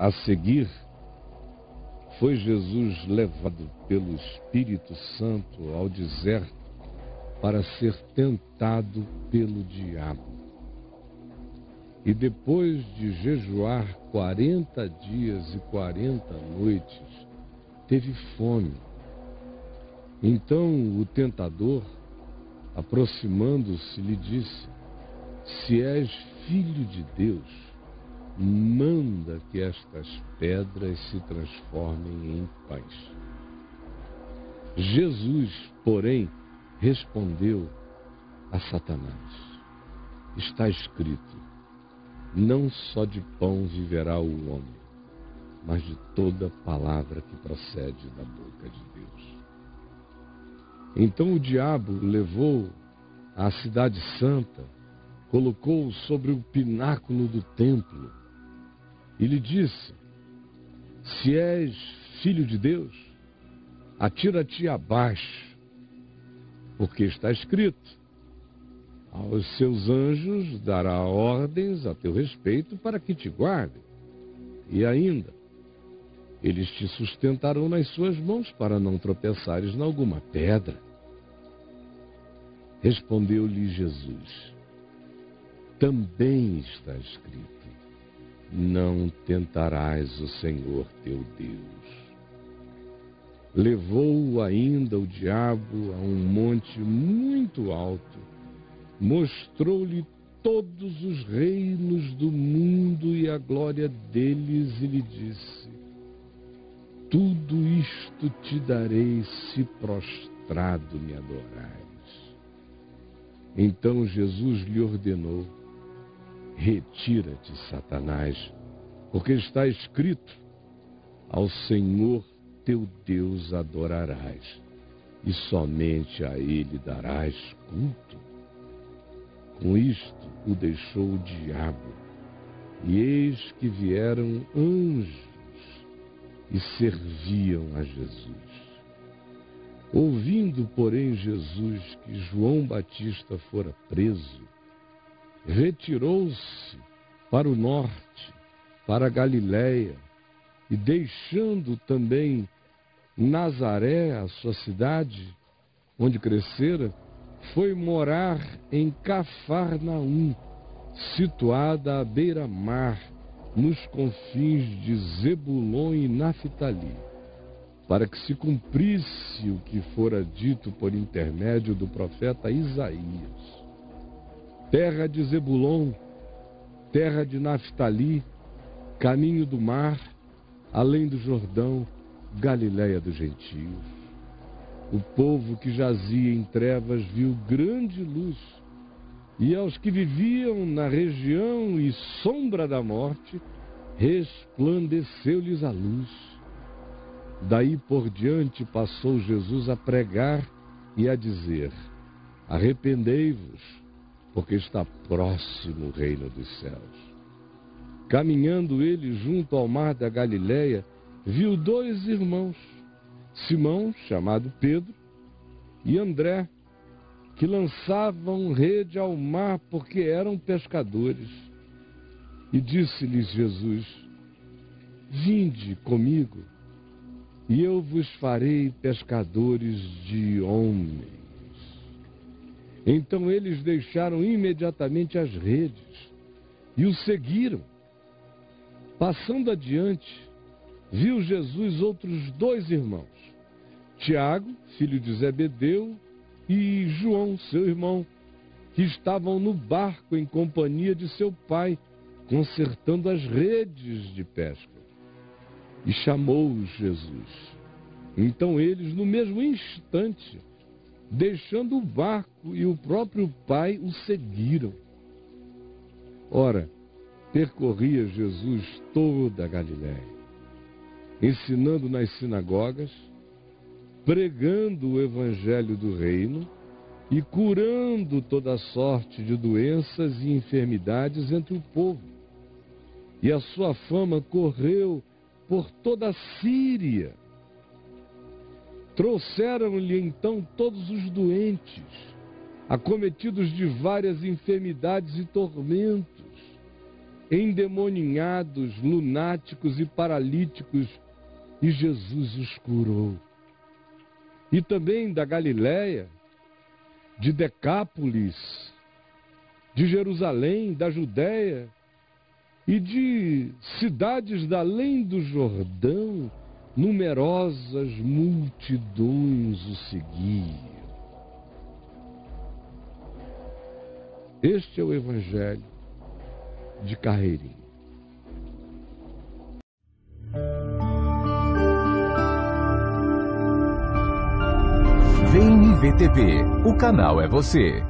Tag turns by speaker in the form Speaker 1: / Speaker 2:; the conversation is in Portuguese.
Speaker 1: a seguir, foi Jesus levado pelo Espírito Santo ao deserto para ser tentado pelo diabo. E depois de jejuar quarenta dias e quarenta noites, teve fome. Então o tentador, aproximando-se, lhe disse: Se és filho de Deus, manda que estas pedras se transformem em pães. Jesus, porém, respondeu a Satanás: Está escrito: Não só de pão viverá o homem, mas de toda palavra que procede da boca de Deus. Então o diabo levou à cidade santa, colocou-o sobre o pináculo do templo e lhe disse: Se és filho de Deus, atira-te abaixo, porque está escrito: aos seus anjos dará ordens a teu respeito para que te guardem. E ainda, eles te sustentarão nas suas mãos para não tropeçares em alguma pedra. Respondeu-lhe Jesus: Também está escrito não tentarás o Senhor teu Deus. Levou-o ainda o diabo a um monte muito alto, mostrou-lhe todos os reinos do mundo e a glória deles, e lhe disse: Tudo isto te darei se prostrado me adorares. Então Jesus lhe ordenou: Retira-te, Satanás, porque está escrito: Ao Senhor teu Deus adorarás, e somente a Ele darás culto. Com isto o deixou o diabo, e eis que vieram anjos e serviam a Jesus. Ouvindo, porém, Jesus que João Batista fora preso, retirou-se para o norte, para a Galiléia, e deixando também Nazaré, a sua cidade, onde crescera, foi morar em Cafarnaum, situada à beira-mar, nos confins de Zebulon e Naphtali, para que se cumprisse o que fora dito por intermédio do profeta Isaías terra de Zebulon, terra de Naphtali, caminho do mar, além do Jordão, Galiléia dos gentios. O povo que jazia em trevas viu grande luz, e aos que viviam na região e sombra da morte, resplandeceu-lhes a luz. Daí por diante passou Jesus a pregar e a dizer: Arrependei-vos, porque está próximo o reino dos céus. Caminhando ele junto ao mar da Galileia, viu dois irmãos, Simão, chamado Pedro, e André, que lançavam rede ao mar porque eram pescadores. E disse-lhes Jesus: Vinde comigo, e eu vos farei pescadores de homens. Então eles deixaram imediatamente as redes e o seguiram. Passando adiante, viu Jesus outros dois irmãos, Tiago, filho de Zebedeu, e João, seu irmão, que estavam no barco em companhia de seu pai, consertando as redes de pesca. E chamou-os Jesus. Então eles, no mesmo instante, deixando o barco e o próprio pai o seguiram. Ora, percorria Jesus toda a Galiléia, ensinando nas sinagogas, pregando o evangelho do reino e curando toda sorte de doenças e enfermidades entre o povo. E a sua fama correu por toda a Síria Trouxeram-lhe então todos os doentes, acometidos de várias enfermidades e tormentos, endemoninhados, lunáticos e paralíticos, e Jesus os curou. E também da Galiléia, de Decápolis, de Jerusalém, da Judéia e de cidades da além do Jordão, numerosas multidões o seguiam. Este é o Evangelho de Carreirinho.
Speaker 2: Vem VTV, o canal é você.